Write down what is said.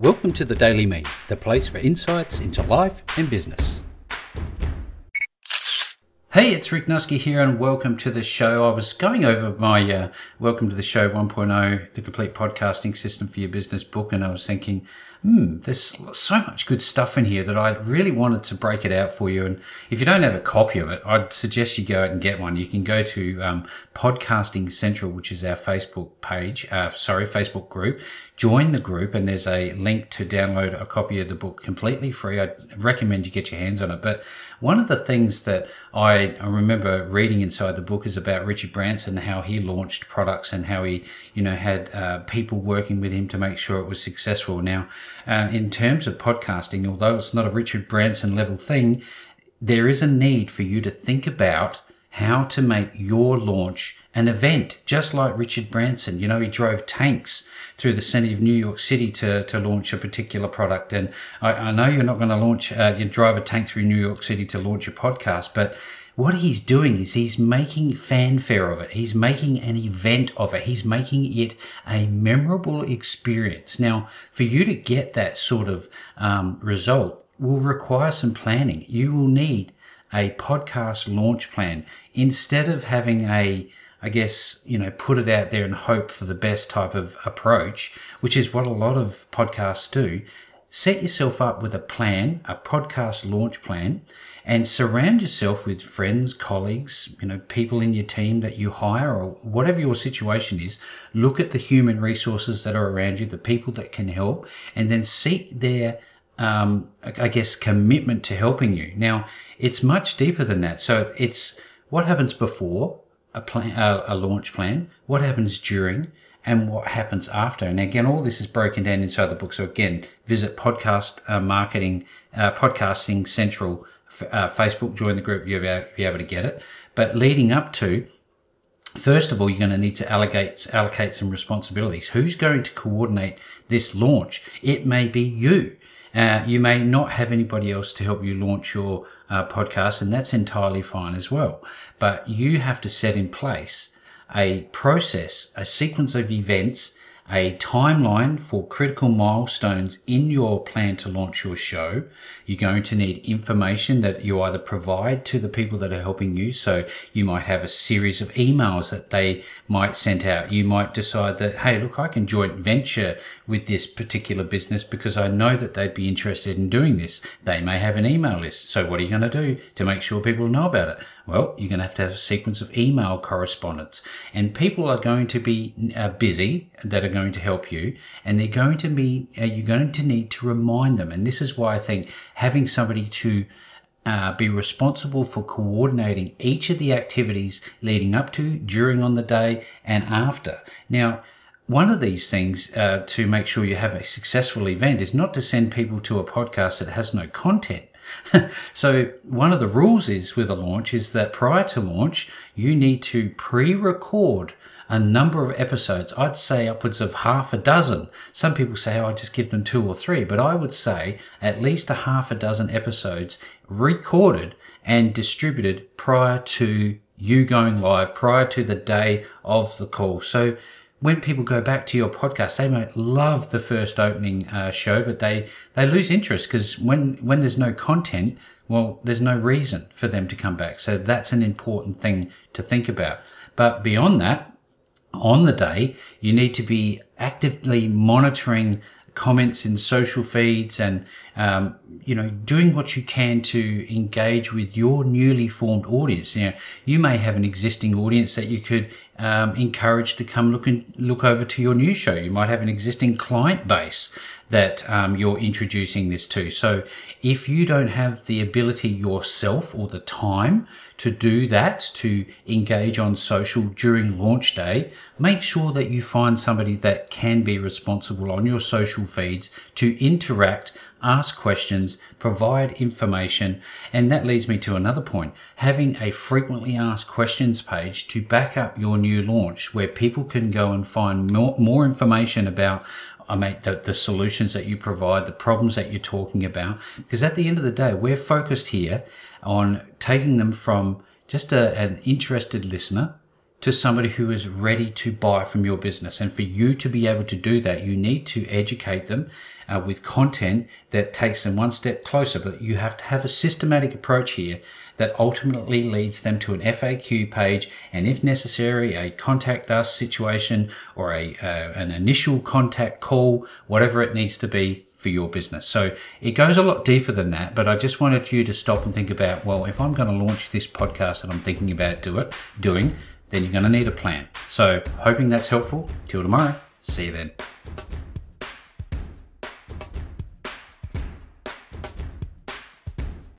Welcome to the Daily Me, the place for insights into life and business. Hey, it's Rick Nusky here, and welcome to the show. I was going over my uh, Welcome to the Show 1.0, the complete podcasting system for your business book, and I was thinking, hmm, there's so much good stuff in here that I really wanted to break it out for you. And if you don't have a copy of it, I'd suggest you go out and get one. You can go to um, Podcasting Central, which is our Facebook page, uh, sorry, Facebook group. Join the group, and there's a link to download a copy of the book completely free. I recommend you get your hands on it. But one of the things that I, remember reading inside the book is about Richard Branson, and how he launched products and how he, you know, had uh, people working with him to make sure it was successful. Now, uh, in terms of podcasting, although it's not a Richard Branson level thing, there is a need for you to think about how to make your launch an event, just like Richard Branson. You know, he drove tanks through the city of New York City to, to launch a particular product. And I, I know you're not going to launch, uh, you drive a tank through New York City to launch a podcast, but what he's doing is he's making fanfare of it. He's making an event of it. He's making it a memorable experience. Now, for you to get that sort of um, result will require some planning. You will need a podcast launch plan instead of having a I guess, you know, put it out there and hope for the best type of approach, which is what a lot of podcasts do. Set yourself up with a plan, a podcast launch plan, and surround yourself with friends, colleagues, you know, people in your team that you hire or whatever your situation is. Look at the human resources that are around you, the people that can help, and then seek their, um, I guess, commitment to helping you. Now, it's much deeper than that. So it's what happens before, a plan, a, a launch plan, what happens during, and what happens after. And again, all this is broken down inside the book. So again, visit podcast uh, marketing, uh, podcasting central, uh, Facebook, join the group. You'll be able to get it. But leading up to, first of all, you're going to need to allocate allocate some responsibilities. Who's going to coordinate this launch? It may be you. Uh, you may not have anybody else to help you launch your uh, podcast, and that's entirely fine as well. But you have to set in place a process, a sequence of events a timeline for critical milestones in your plan to launch your show. You're going to need information that you either provide to the people that are helping you. So you might have a series of emails that they might send out. You might decide that, hey, look, I can joint venture with this particular business because I know that they'd be interested in doing this. They may have an email list. So what are you going to do to make sure people know about it? Well, you're going to have to have a sequence of email correspondence and people are going to be uh, busy that are going to help you and they're going to be, uh, you're going to need to remind them. And this is why I think having somebody to uh, be responsible for coordinating each of the activities leading up to, during on the day, and after. Now, one of these things uh, to make sure you have a successful event is not to send people to a podcast that has no content. so one of the rules is with a launch is that prior to launch, you need to pre-record a number of episodes. I'd say upwards of half a dozen. Some people say, oh, I just give them two or three, but I would say at least a half a dozen episodes recorded and distributed prior to you going live, prior to the day of the call. So when people go back to your podcast, they might love the first opening uh, show, but they they lose interest because when when there's no content, well, there's no reason for them to come back. So that's an important thing to think about. But beyond that, on the day, you need to be actively monitoring comments in social feeds and um, you know doing what you can to engage with your newly formed audience. You know you may have an existing audience that you could um, encourage to come look and look over to your new show. You might have an existing client base that um, you're introducing this to. So if you don't have the ability yourself or the time to do that, to engage on social during launch day, make sure that you find somebody that can be responsible on your social feeds to interact, ask questions, provide information. And that leads me to another point having a frequently asked questions page to back up your new launch where people can go and find more, more information about I mean, the, the solutions that you provide, the problems that you're talking about. Because at the end of the day, we're focused here on taking them from just a, an interested listener to somebody who is ready to buy from your business. And for you to be able to do that, you need to educate them uh, with content that takes them one step closer. But you have to have a systematic approach here that ultimately leads them to an FAQ page, and if necessary, a contact us situation or a uh, an initial contact call, whatever it needs to be for your business. So it goes a lot deeper than that, but I just wanted you to stop and think about, well, if I'm going to launch this podcast that I'm thinking about do it, doing, then you're going to need a plan. So hoping that's helpful. Till tomorrow. See you then.